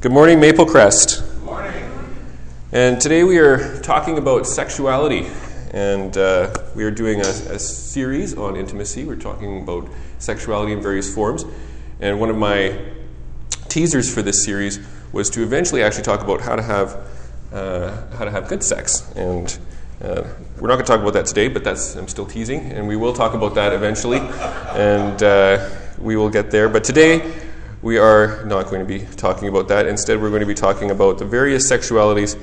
Good morning, Maple Crest. Good morning. And today we are talking about sexuality. And uh, we are doing a, a, series on intimacy. We're talking about sexuality in various forms. And one of my teasers for this series was to eventually actually talk about how to have, uh, how to have good sex. And uh, we're not going to talk about that today, but that's I'm still teasing, and we will talk about that eventually, and uh, we will get there. But today, we are not going to be talking about that. Instead, we're going to be talking about the various sexualities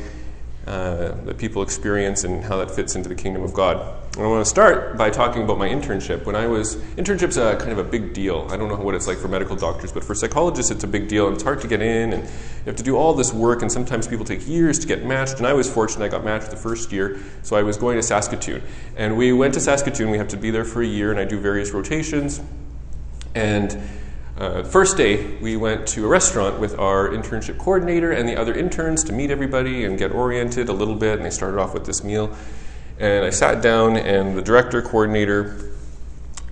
uh, that people experience and how that fits into the kingdom of God. And I want to start by talking about my internship. When I was internship's a kind of a big deal. I don't know what it's like for medical doctors, but for psychologists, it's a big deal, and it's hard to get in, and you have to do all this work, and sometimes people take years to get matched. And I was fortunate; I got matched the first year, so I was going to Saskatoon, and we went to Saskatoon. We have to be there for a year, and I do various rotations, and uh, first day, we went to a restaurant with our internship coordinator and the other interns to meet everybody and get oriented a little bit. And they started off with this meal. And I sat down, and the director coordinator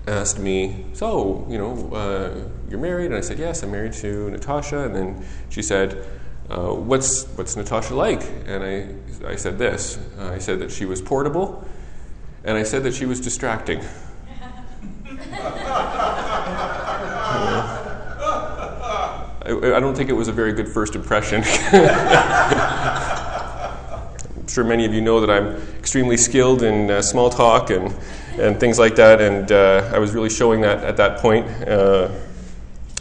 asked me, So, you know, uh, you're married? And I said, Yes, I'm married to Natasha. And then she said, uh, what's, what's Natasha like? And I, I said this I said that she was portable, and I said that she was distracting. I, don't think it was a very good first impression. I'm sure many of you know that I'm extremely skilled in uh, small talk and, and things like that, and uh, I was really showing that at that point. Uh,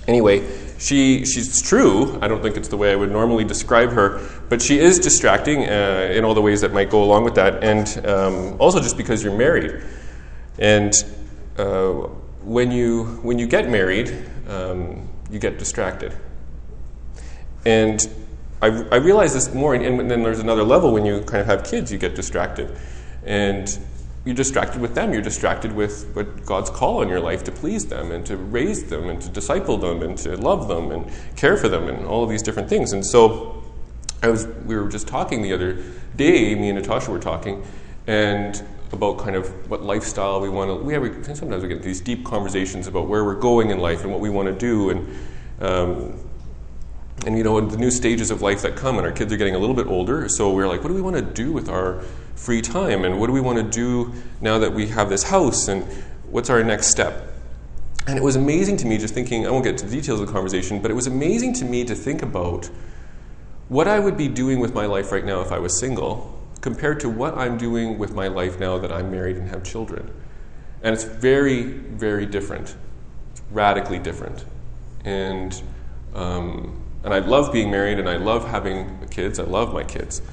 anyway, she, she's true. I don't think it's the way I would normally describe her, but she is distracting uh, in all the ways that might go along with that, and um, also just because you're married. And uh, when, you, when you get married, um, you get distracted. And I, I realize this more, and then there's another level when you kind of have kids, you get distracted. And you're distracted with them. You're distracted with what God's call on your life to please them and to raise them and to disciple them and to love them and care for them and all of these different things. And so I was, we were just talking the other day, me and Natasha were talking, and about kind of what lifestyle we want to. We have sometimes we get these deep conversations about where we're going in life and what we want to do, and um, and you know the new stages of life that come and our kids are getting a little bit older so we're like what do we want to do with our free time? And what do we want to do now that we have this house? And what's our next step? And it was amazing to me just thinking i won't get to the details of the conversation but it was amazing to me to think about what i would be doing with my life right now if i was single compared to what i'm doing with my life now that i'm married and have children. And it's very very different radically different. And um, and I love being married and I love having kids. I love my kids.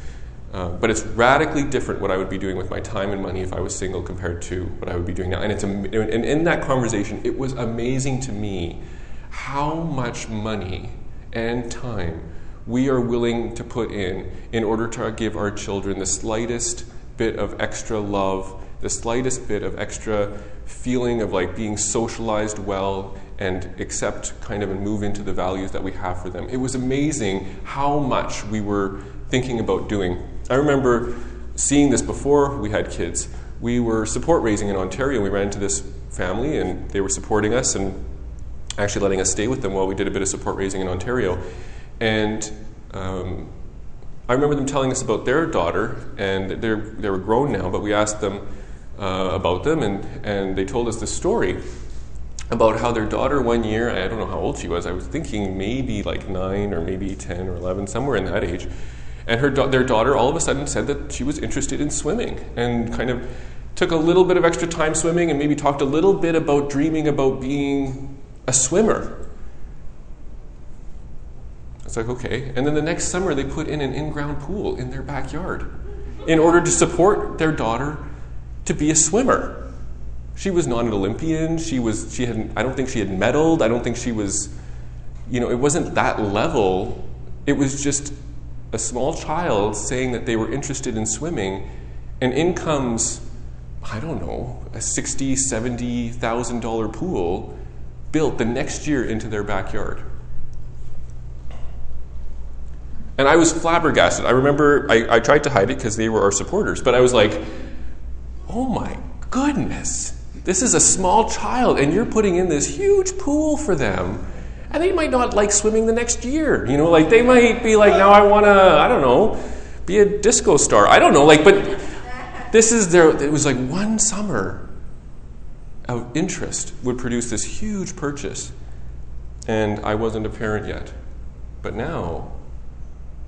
Uh, but it's radically different what I would be doing with my time and money if I was single compared to what I would be doing now. And, it's and in that conversation, it was amazing to me how much money and time we are willing to put in in order to give our children the slightest bit of extra love, the slightest bit of extra feeling of like being socialized well and accept kind of and move into the values that we have for them. It was amazing how much we were thinking about doing. I remember seeing this before we had kids. We were support raising in Ontario. We ran into this family and they were supporting us and actually letting us stay with them while we did a bit of support raising in Ontario. And um, I remember them telling us about their daughter, and they they were grown now, but we asked them uh, about them, and, and they told us the story about how their daughter one year, I don't know how old she was, I was thinking maybe like nine or maybe 10 or 11, somewhere in that age. And her their daughter all of a sudden said that she was interested in swimming and kind of took a little bit of extra time swimming and maybe talked a little bit about dreaming about being a swimmer. It's like, okay. And then the next summer, they put in an in ground pool in their backyard in order to support their daughter to be a swimmer. She was not an Olympian. She was. She had. I don't think she had medaled. I don't think she was. You know, it wasn't that level. It was just a small child saying that they were interested in swimming, and in comes, I don't know, a sixty, seventy thousand dollar pool built the next year into their backyard. And I was flabbergasted. I remember I, I tried to hide it because they were our supporters, but I was like, oh my goodness, this is a small child, and you're putting in this huge pool for them. and they might not like swimming the next year. You know, like they might be like, now I want to, I don't know, be a disco star. I don't know, like, but this is their, it was like one summer of interest would produce this huge purchase. And I wasn't a parent yet. But now,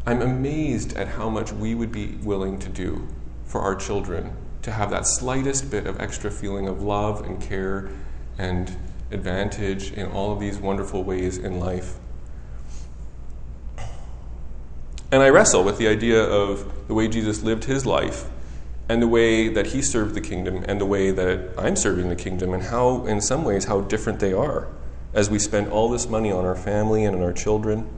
I'm amazed at how much we would be willing to do for our children to have that slightest bit of extra feeling of love and care and advantage in all of these wonderful ways in life. And I wrestle with the idea of the way Jesus lived his life and the way that he served the kingdom and the way that I'm serving the kingdom and how, in some ways, how different they are as we spend all this money on our family and on our children.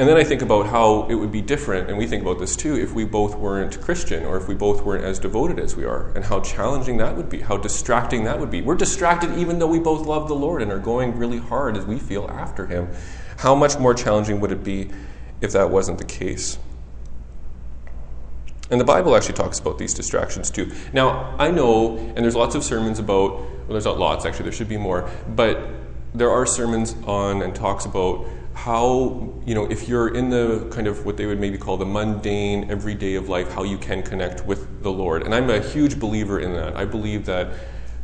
And then I think about how it would be different, and we think about this too, if we both weren't Christian or if we both weren't as devoted as we are, and how challenging that would be, how distracting that would be. We're distracted even though we both love the Lord and are going really hard as we feel after Him. How much more challenging would it be if that wasn't the case? And the Bible actually talks about these distractions too. Now, I know, and there's lots of sermons about, well, there's not lots actually, there should be more, but there are sermons on and talks about how, you know, if you're in the kind of what they would maybe call the mundane, everyday of life, how you can connect with the Lord. And I'm a huge believer in that. I believe that,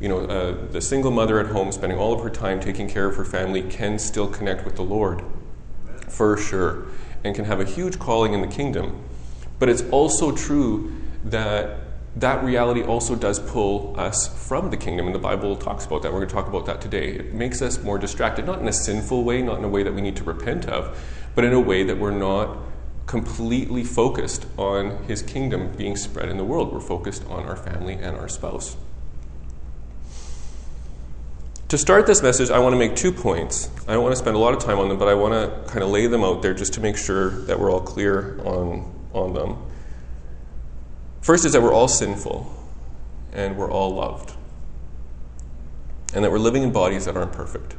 you know, uh, the single mother at home spending all of her time taking care of her family can still connect with the Lord, for sure, and can have a huge calling in the kingdom. But it's also true that that reality also does pull us from the kingdom, and the Bible talks about that. We're going to talk about that today. It makes us more distracted, not in a sinful way, not in a way that we need to repent of, but in a way that we're not completely focused on His kingdom being spread in the world. We're focused on our family and our spouse. To start this message, I want to make two points. I don't want to spend a lot of time on them, but I want to kind of lay them out there just to make sure that we're all clear on, on them. First is that we're all sinful and we're all loved, and that we're living in bodies that aren't perfect.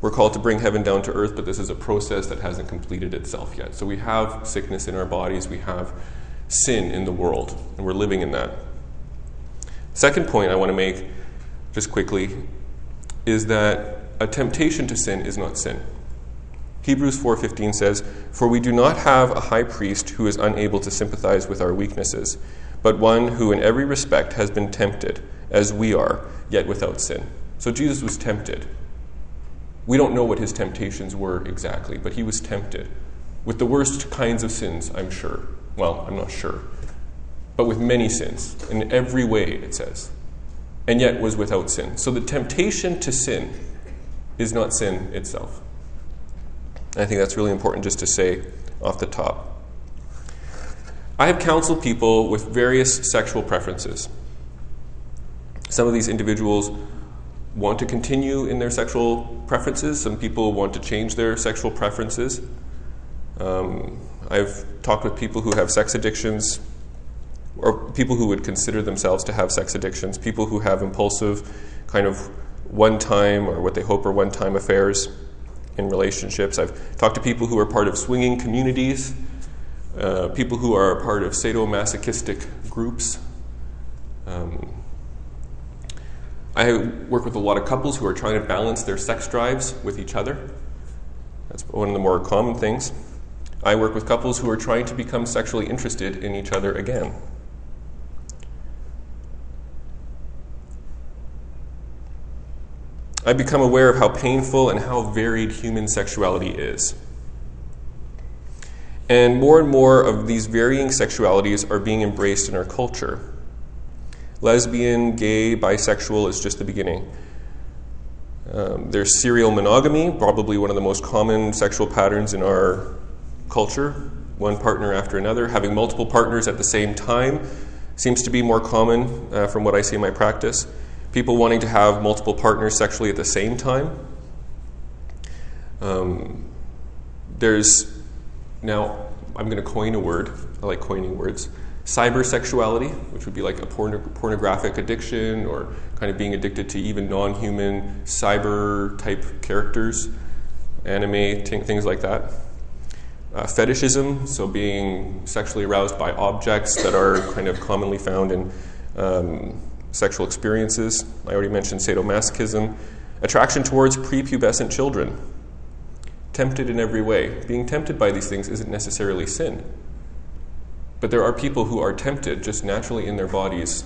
We're called to bring heaven down to earth, but this is a process that hasn't completed itself yet. So we have sickness in our bodies, we have sin in the world, and we're living in that. Second point I want to make, just quickly, is that a temptation to sin is not sin. Hebrews 4:15 says, "For we do not have a high priest who is unable to sympathize with our weaknesses, but one who in every respect has been tempted as we are, yet without sin." So Jesus was tempted. We don't know what his temptations were exactly, but he was tempted with the worst kinds of sins, I'm sure. Well, I'm not sure. But with many sins, in every way, it says. And yet was without sin. So the temptation to sin is not sin itself. I think that's really important just to say off the top. I have counseled people with various sexual preferences. Some of these individuals want to continue in their sexual preferences, some people want to change their sexual preferences. Um, I've talked with people who have sex addictions, or people who would consider themselves to have sex addictions, people who have impulsive, kind of one time or what they hope are one time affairs in relationships. I've talked to people who are part of swinging communities, uh, people who are part of sadomasochistic groups. Um, I work with a lot of couples who are trying to balance their sex drives with each other. That's one of the more common things. I work with couples who are trying to become sexually interested in each other again. I become aware of how painful and how varied human sexuality is. And more and more of these varying sexualities are being embraced in our culture. Lesbian, gay, bisexual is just the beginning. Um, there's serial monogamy, probably one of the most common sexual patterns in our culture, one partner after another. Having multiple partners at the same time seems to be more common uh, from what I see in my practice people wanting to have multiple partners sexually at the same time. Um, there's now, I'm going to coin a word. I like coining words. Cybersexuality, which would be like a porn- pornographic addiction or kind of being addicted to even non human cyber type characters, anime, t- things like that. Uh, fetishism, so being sexually aroused by objects that are kind of commonly found in um, sexual experiences. I already mentioned sadomasochism. Attraction towards prepubescent children. Tempted in every way. Being tempted by these things isn't necessarily sin. But there are people who are tempted just naturally in their bodies.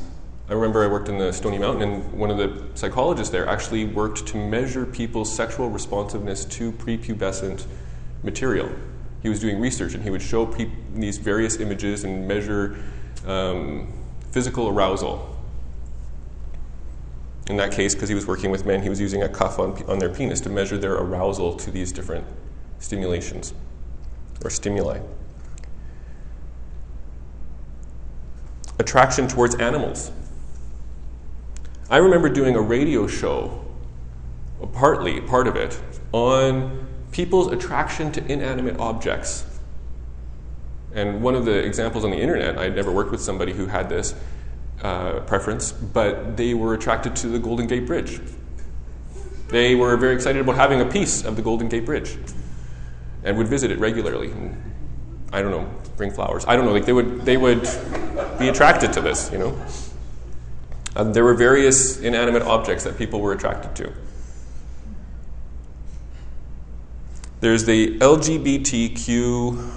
I remember I worked in the Stony Mountain, and one of the psychologists there actually worked to measure people's sexual responsiveness to prepubescent material. He was doing research, and he would show pe- these various images and measure um, physical arousal. In that case, because he was working with men, he was using a cuff on, on their penis to measure their arousal to these different stimulations or stimuli. Attraction towards animals. I remember doing a radio show, partly, part of it, on people's attraction to inanimate objects. And one of the examples on the internet, I'd never worked with somebody who had this uh, preference, but they were attracted to the Golden Gate Bridge. They were very excited about having a piece of the Golden Gate Bridge and would visit it regularly. And, I don't know, bring flowers. I don't know. Like they would, they would be attracted to this. You know, um, there were various inanimate objects that people were attracted to. There's the LGBTQ.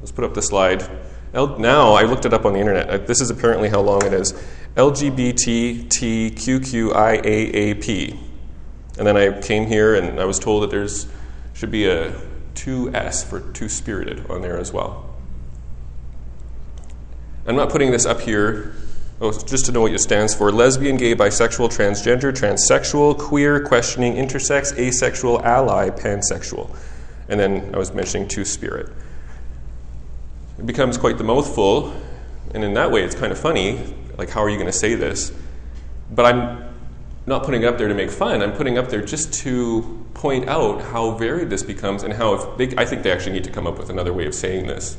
Let's put up the slide. L, now I looked it up on the internet. Uh, this is apparently how long it is. LGBTQQIAAP. And then I came here and I was told that there's should be a 2S for two spirited on there as well. I'm not putting this up here oh, just to know what it stands for lesbian, gay, bisexual, transgender, transsexual, queer, questioning, intersex, asexual, ally, pansexual. And then I was mentioning two spirit. It becomes quite the mouthful, and in that way it's kind of funny. Like, how are you going to say this? But I'm not putting it up there to make fun. I'm putting up there just to point out how varied this becomes and how they, I think they actually need to come up with another way of saying this.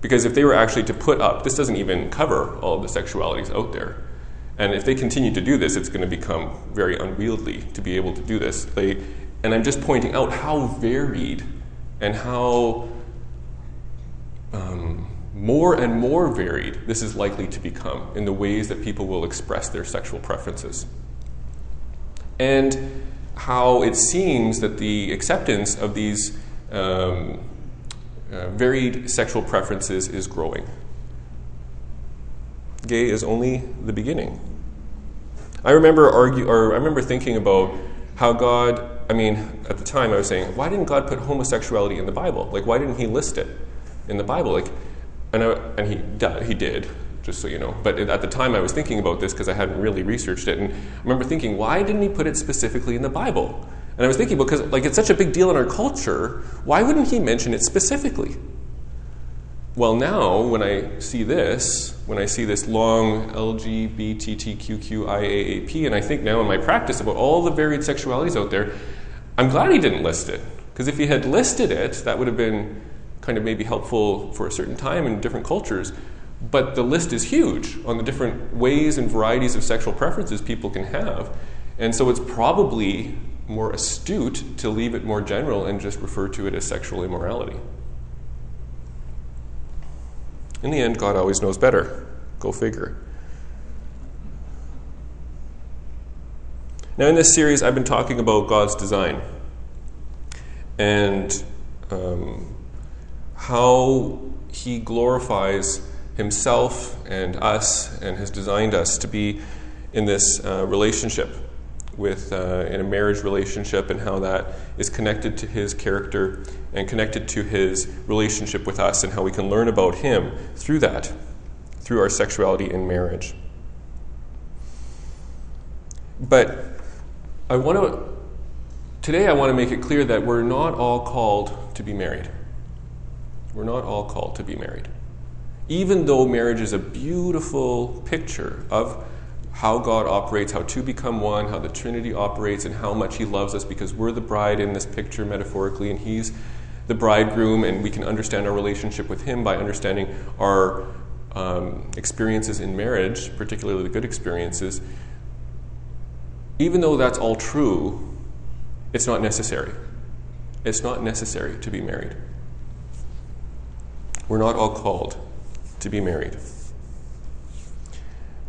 Because if they were actually to put up, this doesn't even cover all the sexualities out there. And if they continue to do this, it's going to become very unwieldy to be able to do this. They, and I'm just pointing out how varied and how um, more and more varied this is likely to become in the ways that people will express their sexual preferences. And how it seems that the acceptance of these um, uh, varied sexual preferences is growing. Gay is only the beginning. I remember argue, or I remember thinking about how God. I mean, at the time, I was saying, why didn't God put homosexuality in the Bible? Like, why didn't He list it in the Bible? Like, and, I, and he he did, just so you know. But at the time, I was thinking about this because I hadn't really researched it, and I remember thinking, why didn't He put it specifically in the Bible? And I was thinking, because like it's such a big deal in our culture, why wouldn't he mention it specifically? Well, now when I see this, when I see this long LGBTQIAAP, and I think now in my practice about all the varied sexualities out there, I'm glad he didn't list it. Because if he had listed it, that would have been kind of maybe helpful for a certain time in different cultures. But the list is huge on the different ways and varieties of sexual preferences people can have. And so it's probably more astute to leave it more general and just refer to it as sexual immorality. In the end, God always knows better. Go figure. Now, in this series, I've been talking about God's design and um, how He glorifies Himself and us and has designed us to be in this uh, relationship with uh, in a marriage relationship and how that is connected to his character and connected to his relationship with us and how we can learn about him through that through our sexuality in marriage. But i want to today i want to make it clear that we're not all called to be married we're not all called to be married even though marriage is a beautiful picture of how God operates, how two become one, how the Trinity operates, and how much He loves us because we're the bride in this picture metaphorically, and He's the bridegroom, and we can understand our relationship with Him by understanding our um, experiences in marriage, particularly the good experiences. Even though that's all true, it's not necessary. It's not necessary to be married. We're not all called to be married.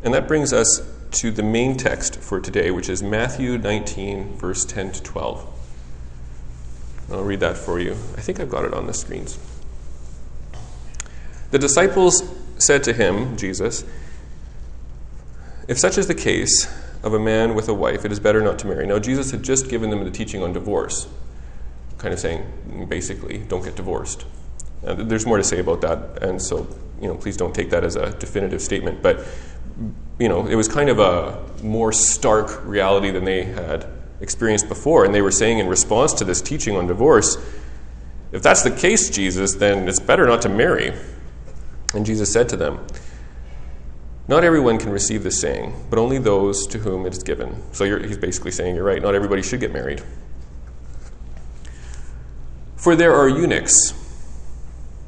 And that brings us to the main text for today, which is Matthew 19, verse 10 to 12. I'll read that for you. I think I've got it on the screens. The disciples said to him, Jesus, If such is the case of a man with a wife, it is better not to marry. Now, Jesus had just given them the teaching on divorce, kind of saying, basically, don't get divorced. Uh, there's more to say about that, and so, you know, please don't take that as a definitive statement. But, you know, it was kind of a more stark reality than they had experienced before. And they were saying in response to this teaching on divorce, if that's the case, Jesus, then it's better not to marry. And Jesus said to them, Not everyone can receive this saying, but only those to whom it is given. So he's basically saying, You're right, not everybody should get married. For there are eunuchs.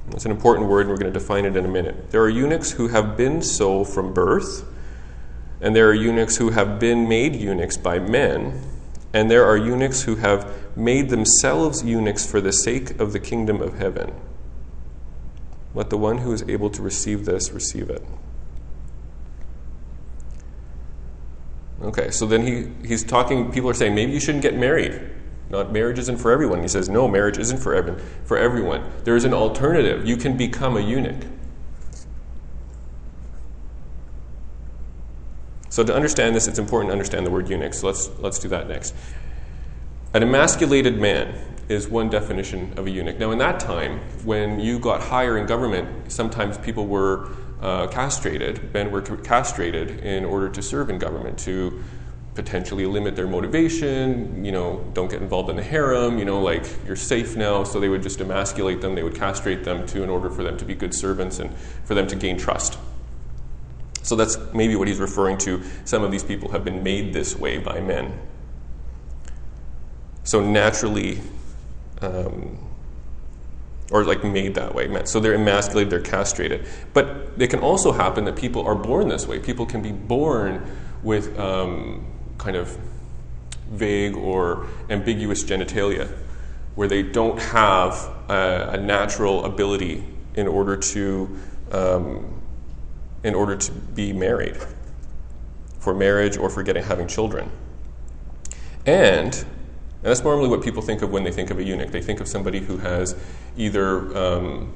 That's an important word, and we're going to define it in a minute. There are eunuchs who have been so from birth, and there are eunuchs who have been made eunuchs by men and there are eunuchs who have made themselves eunuchs for the sake of the kingdom of heaven. Let the one who is able to receive this receive it. Okay, so then he, he's talking, people are saying, maybe you shouldn't get married. Not marriage isn't for everyone. He says, no, marriage isn't for everyone. For everyone. There is an alternative. You can become a eunuch. So to understand this, it's important to understand the word eunuch. So let's, let's do that next. An emasculated man is one definition of a eunuch. Now, in that time, when you got higher in government, sometimes people were uh, castrated, men were castrated in order to serve in government, to potentially limit their motivation, you know, don't get involved in the harem, you know, like you're safe now, so they would just emasculate them, they would castrate them too in order for them to be good servants and for them to gain trust. So that's maybe what he's referring to. Some of these people have been made this way by men. So naturally, um, or like made that way. So they're emasculated, they're castrated. But it can also happen that people are born this way. People can be born with um, kind of vague or ambiguous genitalia, where they don't have a, a natural ability in order to um, in order to be married, for marriage or for getting having children. And, and that's normally what people think of when they think of a eunuch. They think of somebody who has either, um,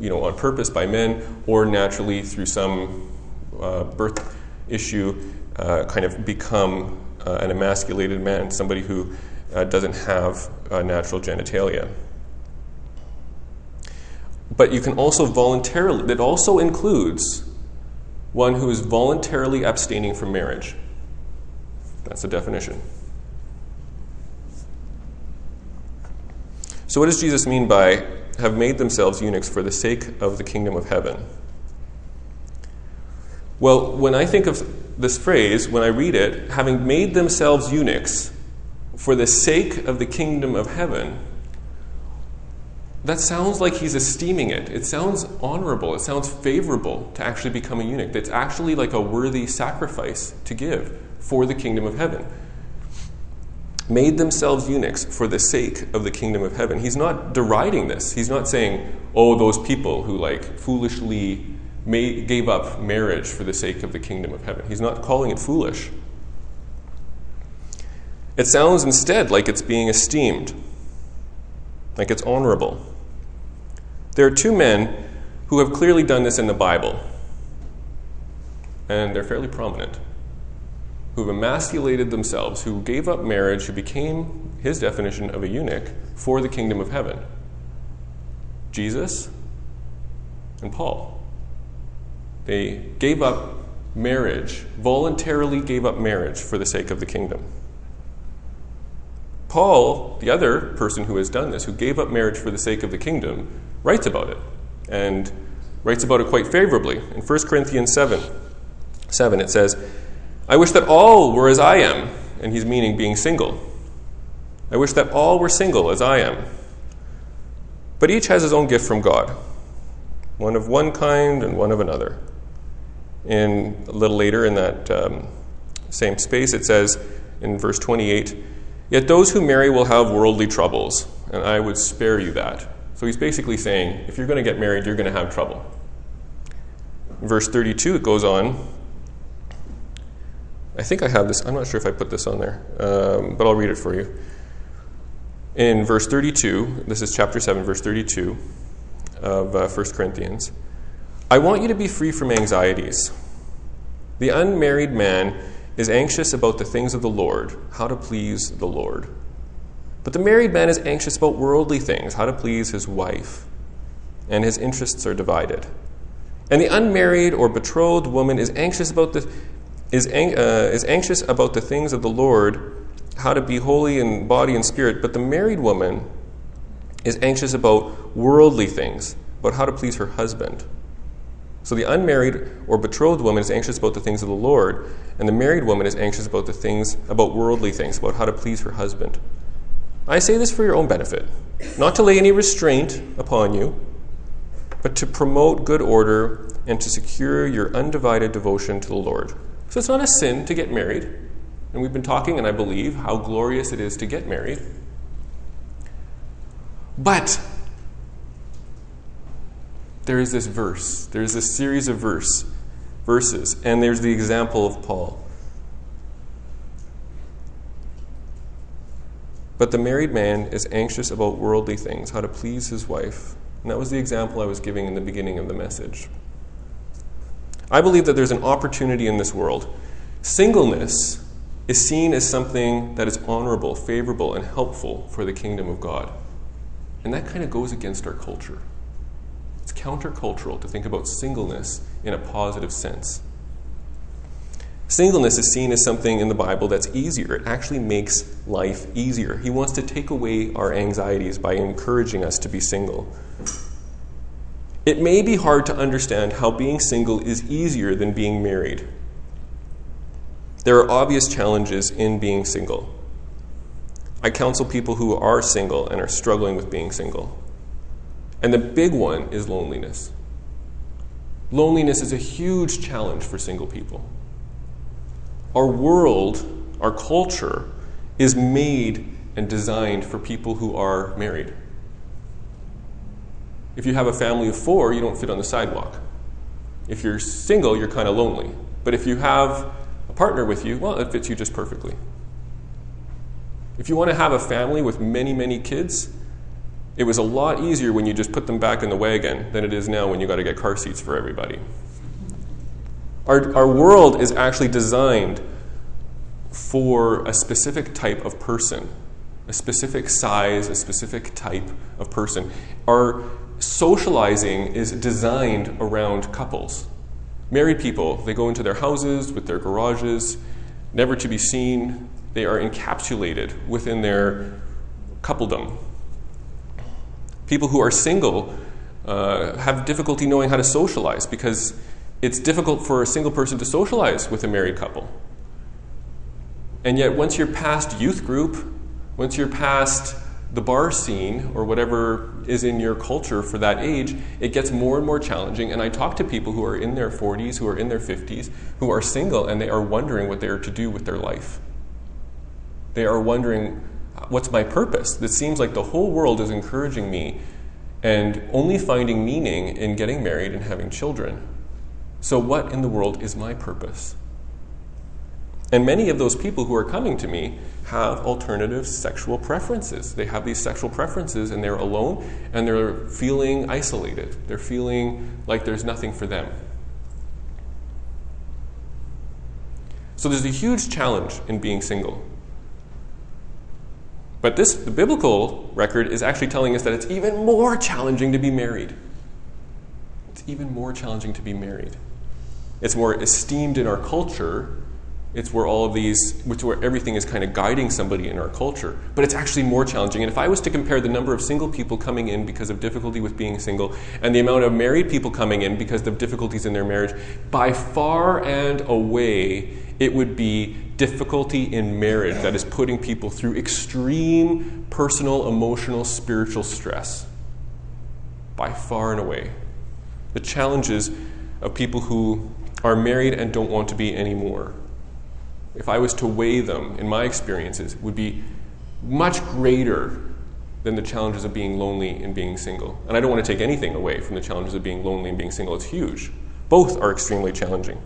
you know, on purpose by men or naturally through some uh, birth issue, uh, kind of become uh, an emasculated man, somebody who uh, doesn't have natural genitalia. But you can also voluntarily, that also includes one who is voluntarily abstaining from marriage. That's the definition. So, what does Jesus mean by have made themselves eunuchs for the sake of the kingdom of heaven? Well, when I think of this phrase, when I read it, having made themselves eunuchs for the sake of the kingdom of heaven, that sounds like he's esteeming it. It sounds honorable. It sounds favorable to actually become a eunuch. It's actually like a worthy sacrifice to give for the kingdom of heaven. Made themselves eunuchs for the sake of the kingdom of heaven. He's not deriding this. He's not saying, oh, those people who like foolishly made, gave up marriage for the sake of the kingdom of heaven. He's not calling it foolish. It sounds instead like it's being esteemed, like it's honorable. There are two men who have clearly done this in the Bible, and they're fairly prominent, who have emasculated themselves, who gave up marriage, who became his definition of a eunuch for the kingdom of heaven Jesus and Paul. They gave up marriage, voluntarily gave up marriage for the sake of the kingdom. Paul, the other person who has done this, who gave up marriage for the sake of the kingdom, writes about it and writes about it quite favorably. In 1 Corinthians 7, 7 it says, I wish that all were as I am, and he's meaning being single. I wish that all were single as I am. But each has his own gift from God, one of one kind and one of another. In a little later in that um, same space, it says in verse 28 Yet those who marry will have worldly troubles, and I would spare you that. So he's basically saying, if you're going to get married, you're going to have trouble. In verse 32, it goes on I think I have this. I'm not sure if I put this on there, um, but I'll read it for you. In verse 32, this is chapter 7, verse 32 of uh, 1 Corinthians. I want you to be free from anxieties. The unmarried man is anxious about the things of the Lord, how to please the Lord. But the married man is anxious about worldly things, how to please his wife, and his interests are divided. And the unmarried or betrothed woman is anxious about the is, uh, is anxious about the things of the Lord, how to be holy in body and spirit. But the married woman is anxious about worldly things, about how to please her husband. So the unmarried or betrothed woman is anxious about the things of the Lord, and the married woman is anxious about the things about worldly things, about how to please her husband. I say this for your own benefit, not to lay any restraint upon you, but to promote good order and to secure your undivided devotion to the Lord. So it's not a sin to get married. And we've been talking, and I believe, how glorious it is to get married. But there is this verse, there's this series of verse, verses, and there's the example of Paul. But the married man is anxious about worldly things, how to please his wife. And that was the example I was giving in the beginning of the message. I believe that there's an opportunity in this world. Singleness is seen as something that is honorable, favorable, and helpful for the kingdom of God. And that kind of goes against our culture. Countercultural to think about singleness in a positive sense. Singleness is seen as something in the Bible that's easier. It actually makes life easier. He wants to take away our anxieties by encouraging us to be single. It may be hard to understand how being single is easier than being married. There are obvious challenges in being single. I counsel people who are single and are struggling with being single. And the big one is loneliness. Loneliness is a huge challenge for single people. Our world, our culture, is made and designed for people who are married. If you have a family of four, you don't fit on the sidewalk. If you're single, you're kind of lonely. But if you have a partner with you, well, it fits you just perfectly. If you want to have a family with many, many kids, it was a lot easier when you just put them back in the wagon than it is now when you got to get car seats for everybody. Our, our world is actually designed for a specific type of person, a specific size, a specific type of person. Our socializing is designed around couples. Married people, they go into their houses with their garages, never to be seen. They are encapsulated within their coupledom. People who are single uh, have difficulty knowing how to socialize because it's difficult for a single person to socialize with a married couple. And yet, once you're past youth group, once you're past the bar scene or whatever is in your culture for that age, it gets more and more challenging. And I talk to people who are in their 40s, who are in their 50s, who are single, and they are wondering what they are to do with their life. They are wondering, what's my purpose? It seems like the whole world is encouraging me and only finding meaning in getting married and having children. So, what in the world is my purpose? And many of those people who are coming to me have alternative sexual preferences. They have these sexual preferences and they're alone and they're feeling isolated. They're feeling like there's nothing for them. So there's a huge challenge in being single. But this the biblical record is actually telling us that it's even more challenging to be married. It's even more challenging to be married. It's more esteemed in our culture it's where all of these, which where everything is kind of guiding somebody in our culture. But it's actually more challenging. And if I was to compare the number of single people coming in because of difficulty with being single and the amount of married people coming in because of difficulties in their marriage, by far and away, it would be difficulty in marriage that is putting people through extreme personal, emotional, spiritual stress. By far and away. The challenges of people who are married and don't want to be anymore if I was to weigh them in my experiences, would be much greater than the challenges of being lonely and being single. And I don't want to take anything away from the challenges of being lonely and being single. It's huge. Both are extremely challenging.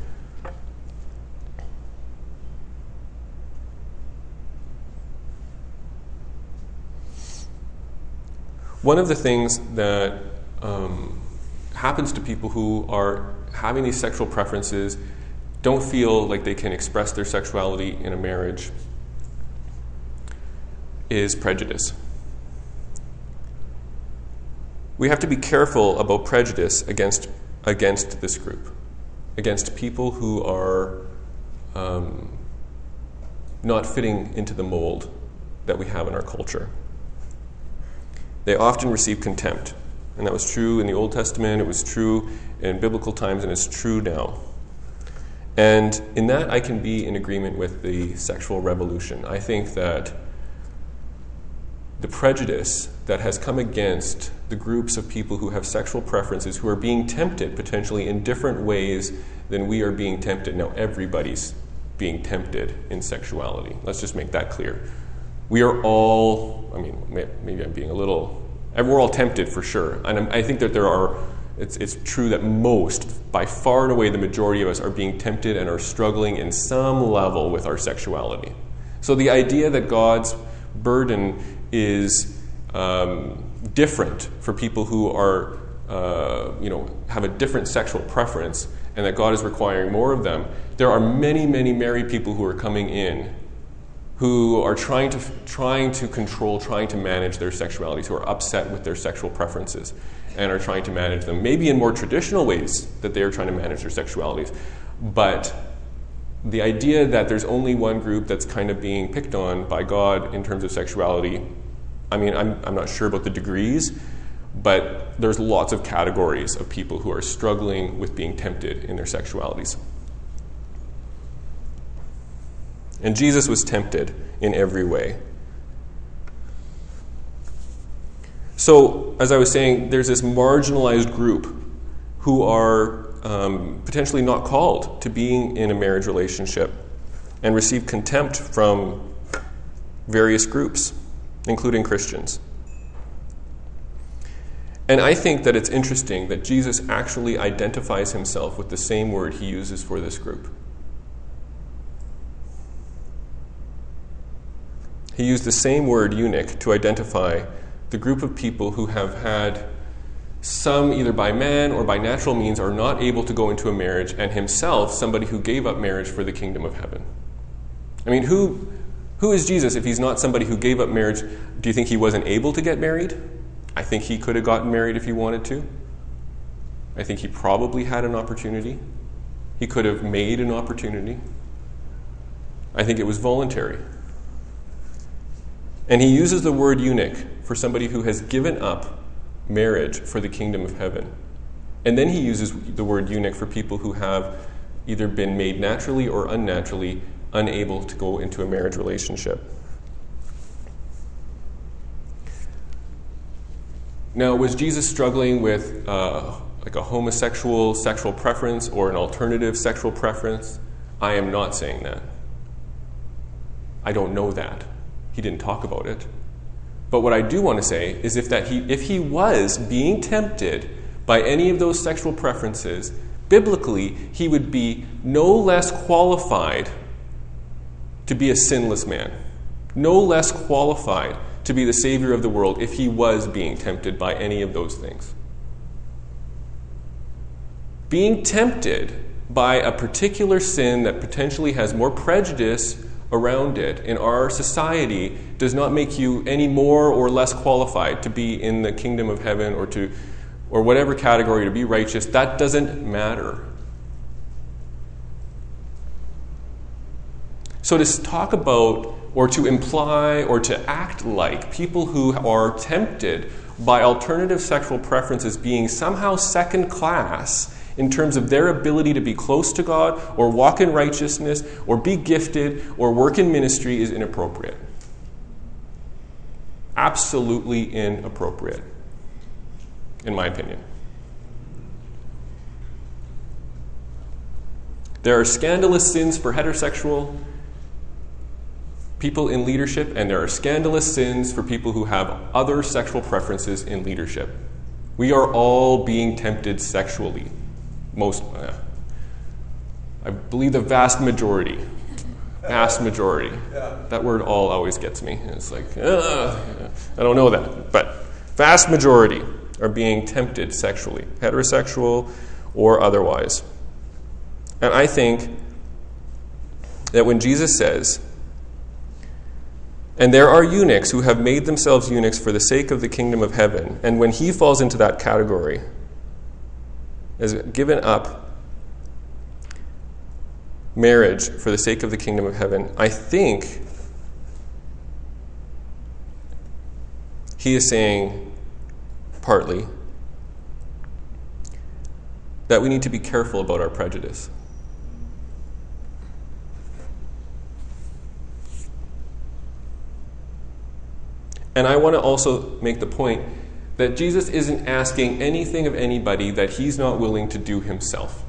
One of the things that um, happens to people who are having these sexual preferences, don't feel like they can express their sexuality in a marriage, is prejudice. We have to be careful about prejudice against, against this group, against people who are um, not fitting into the mold that we have in our culture. They often receive contempt. And that was true in the Old Testament, it was true in biblical times, and it's true now. And in that, I can be in agreement with the sexual revolution. I think that the prejudice that has come against the groups of people who have sexual preferences, who are being tempted potentially in different ways than we are being tempted. Now, everybody's being tempted in sexuality. Let's just make that clear. We are all, I mean, maybe I'm being a little, we're all tempted for sure. And I think that there are, it's, it's true that most, by far and away, the majority of us are being tempted and are struggling in some level with our sexuality. So the idea that God's burden is um, different for people who are, uh, you know, have a different sexual preference and that God is requiring more of them, there are many, many married people who are coming in who are trying to, trying to control, trying to manage their sexualities, who are upset with their sexual preferences and are trying to manage them, maybe in more traditional ways that they are trying to manage their sexualities. But the idea that there's only one group that's kind of being picked on by God in terms of sexuality, I mean, I'm, I'm not sure about the degrees, but there's lots of categories of people who are struggling with being tempted in their sexualities. And Jesus was tempted in every way. So, as I was saying, there's this marginalized group who are um, potentially not called to being in a marriage relationship and receive contempt from various groups, including Christians. And I think that it's interesting that Jesus actually identifies himself with the same word he uses for this group. He used the same word, eunuch, to identify the group of people who have had some, either by man or by natural means, are not able to go into a marriage, and himself, somebody who gave up marriage for the kingdom of heaven. I mean, who, who is Jesus if he's not somebody who gave up marriage? Do you think he wasn't able to get married? I think he could have gotten married if he wanted to. I think he probably had an opportunity. He could have made an opportunity. I think it was voluntary. And he uses the word eunuch for somebody who has given up marriage for the kingdom of heaven. And then he uses the word eunuch for people who have either been made naturally or unnaturally unable to go into a marriage relationship. Now, was Jesus struggling with uh, like a homosexual sexual preference or an alternative sexual preference? I am not saying that. I don't know that. He didn't talk about it. But what I do want to say is if, that he, if he was being tempted by any of those sexual preferences, biblically, he would be no less qualified to be a sinless man, no less qualified to be the Savior of the world if he was being tempted by any of those things. Being tempted by a particular sin that potentially has more prejudice around it. In our society does not make you any more or less qualified to be in the kingdom of heaven or to or whatever category to be righteous. That doesn't matter. So to talk about or to imply or to act like people who are tempted by alternative sexual preferences being somehow second class in terms of their ability to be close to God or walk in righteousness or be gifted or work in ministry is inappropriate. Absolutely inappropriate, in my opinion. There are scandalous sins for heterosexual people in leadership, and there are scandalous sins for people who have other sexual preferences in leadership. We are all being tempted sexually most, uh, I believe the vast majority, vast majority. Yeah. That word all always gets me. It's like, uh, I don't know that, but vast majority are being tempted sexually, heterosexual or otherwise. And I think that when Jesus says, and there are eunuchs who have made themselves eunuchs for the sake of the kingdom of heaven, and when he falls into that category, has given up marriage for the sake of the kingdom of heaven, I think he is saying, partly, that we need to be careful about our prejudice. And I want to also make the point that Jesus isn't asking anything of anybody that he's not willing to do himself.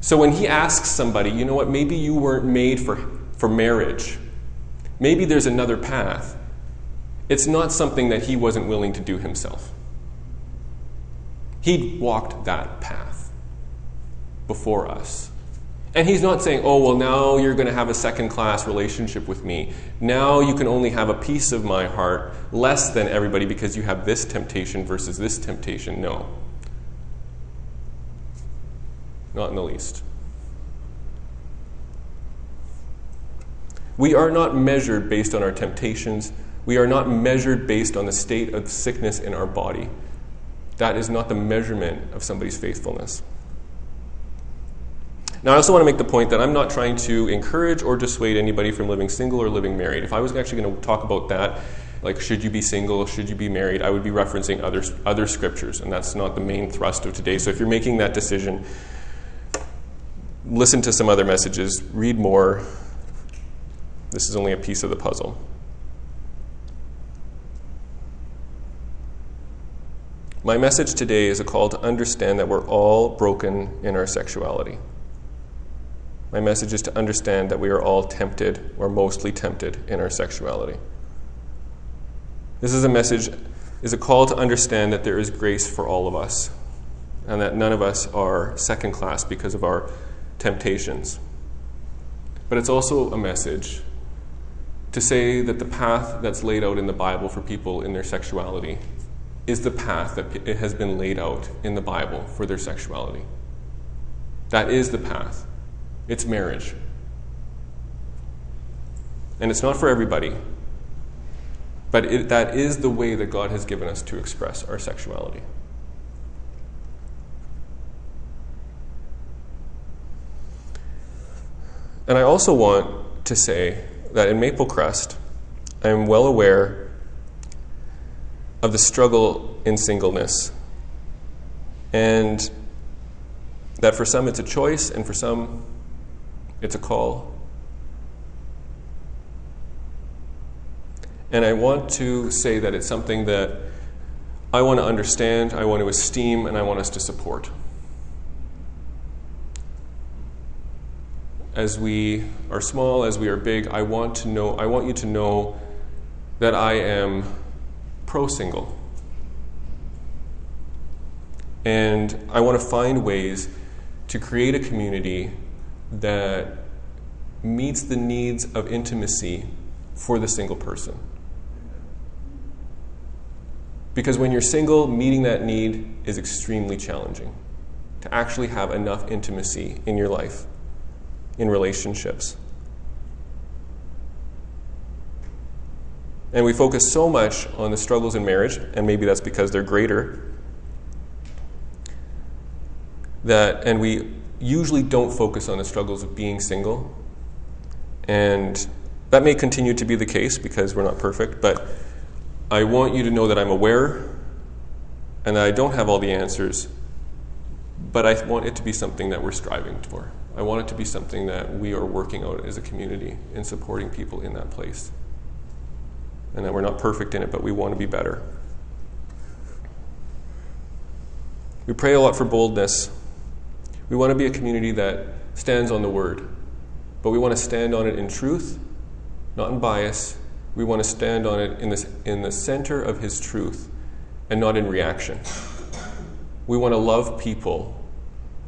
So when he asks somebody, you know what, maybe you weren't made for, for marriage, maybe there's another path, it's not something that he wasn't willing to do himself. He'd walked that path before us. And he's not saying, oh, well, now you're going to have a second class relationship with me. Now you can only have a piece of my heart less than everybody because you have this temptation versus this temptation. No. Not in the least. We are not measured based on our temptations. We are not measured based on the state of sickness in our body. That is not the measurement of somebody's faithfulness. Now, I also want to make the point that I'm not trying to encourage or dissuade anybody from living single or living married. If I was actually going to talk about that, like should you be single, should you be married, I would be referencing other, other scriptures, and that's not the main thrust of today. So if you're making that decision, listen to some other messages, read more. This is only a piece of the puzzle. My message today is a call to understand that we're all broken in our sexuality. My message is to understand that we are all tempted, or mostly tempted, in our sexuality. This is a message, is a call to understand that there is grace for all of us, and that none of us are second class because of our temptations. But it's also a message to say that the path that's laid out in the Bible for people in their sexuality is the path that it has been laid out in the Bible for their sexuality. That is the path. It's marriage. And it's not for everybody, but it, that is the way that God has given us to express our sexuality. And I also want to say that in Maple Crest, I am well aware of the struggle in singleness. And that for some it's a choice, and for some it's a call. And I want to say that it's something that I want to understand, I want to esteem, and I want us to support. As we are small, as we are big, I want to know I want you to know that I am pro single. And I want to find ways to create a community that meets the needs of intimacy for the single person. Because when you're single, meeting that need is extremely challenging. To actually have enough intimacy in your life, in relationships. And we focus so much on the struggles in marriage, and maybe that's because they're greater, that, and we usually don't focus on the struggles of being single. And that may continue to be the case because we're not perfect, but I want you to know that I'm aware and that I don't have all the answers, but I want it to be something that we're striving for. I want it to be something that we are working out as a community in supporting people in that place. And that we're not perfect in it, but we want to be better. We pray a lot for boldness we want to be a community that stands on the word, but we want to stand on it in truth, not in bias. We want to stand on it in, this, in the center of His truth and not in reaction. We want to love people.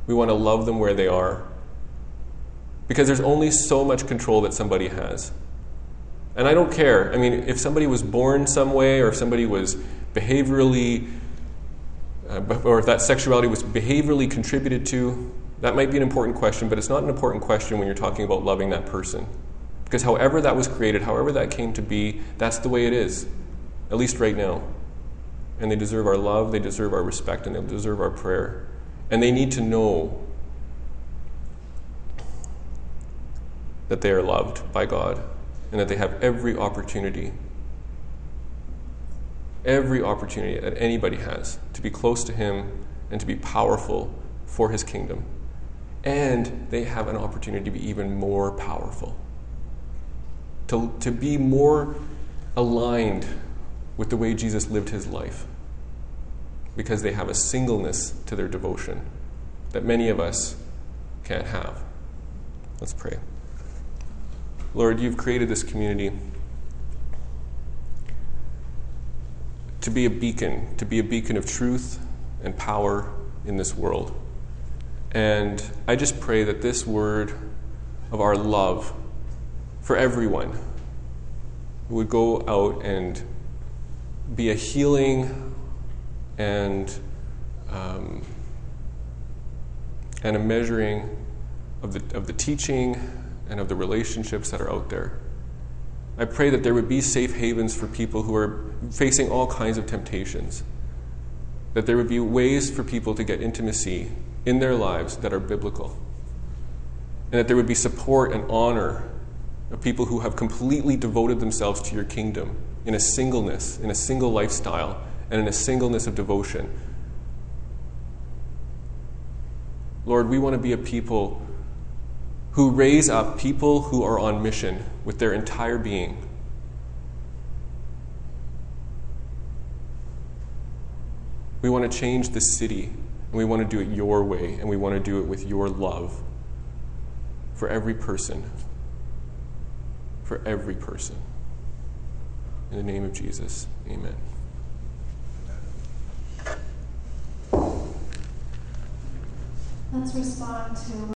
We want to love them where they are. Because there's only so much control that somebody has. And I don't care. I mean, if somebody was born some way or if somebody was behaviorally, uh, or if that sexuality was behaviorally contributed to, that might be an important question, but it's not an important question when you're talking about loving that person. Because however that was created, however that came to be, that's the way it is, at least right now. And they deserve our love, they deserve our respect, and they deserve our prayer. And they need to know that they are loved by God and that they have every opportunity, every opportunity that anybody has to be close to Him and to be powerful for His kingdom. And they have an opportunity to be even more powerful, to, to be more aligned with the way Jesus lived His life, because they have a singleness to their devotion that many of us can't have. Let's pray. Lord, you've created this community to be a beacon, to be a beacon of truth and power in this world. And I just pray that this word of our love for everyone would go out and be a healing and um, and a measuring of the, of the teaching and of the relationships that are out there. I pray that there would be safe havens for people who are facing all kinds of temptations. That there would be ways for people to get intimacy in their lives that are biblical. And that there would be support and honor of people who have completely devoted themselves to your kingdom in a singleness, in a single lifestyle, and in a singleness of devotion. Lord, we want to be a people who raise up people who are on mission with their entire being. We want to change the city, and we want to do it your way, and we want to do it with your love for every person. For every person. In the name of Jesus, amen. Let's respond to